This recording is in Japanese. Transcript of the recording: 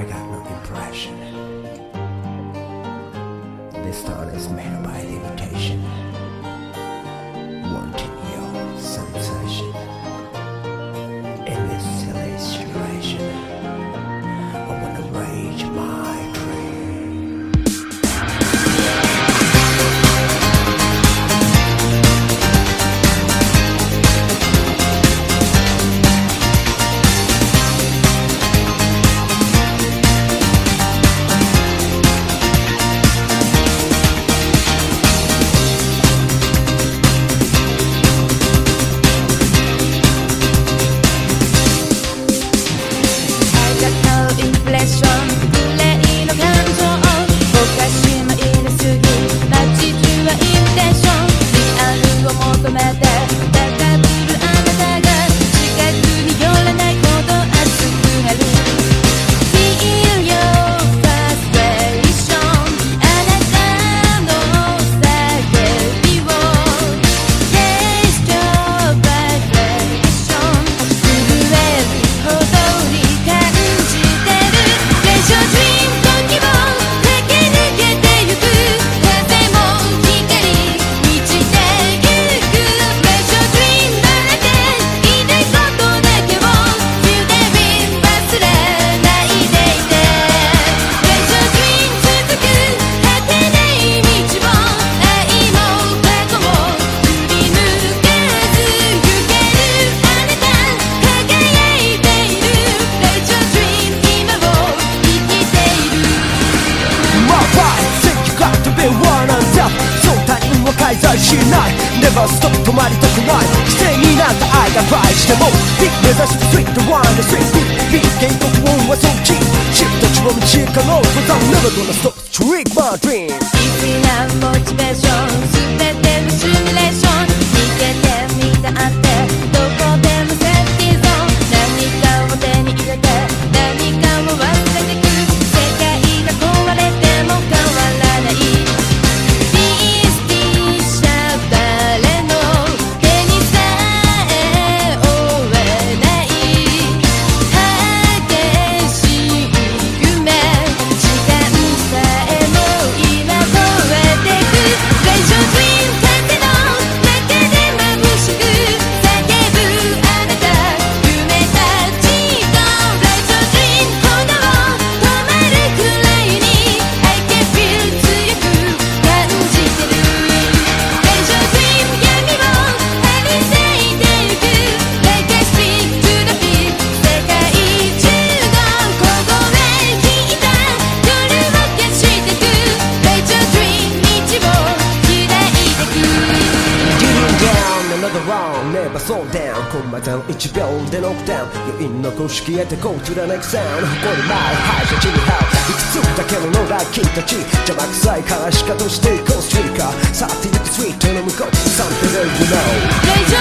I got no impression. This town is made by limitation. レイ you got to be one on top そう他人は介在しない Never stop 止まりたくない犠牲になった愛が倍しても Big 目指して Sweet the one the sweet Big Big 原告音はそっちシフトちも道かの登山 Never gonna stop Trick my dream 一なモチベーション round Never slow down コンマゼロ1秒でノックダウン余韻の公式へてこう貫くサウン誇る前敗者地に這ういくつだけの野良君たち。邪魔くさいからしかとしていこうストリーカー。さあてゆくスイートの向こう。Something that you know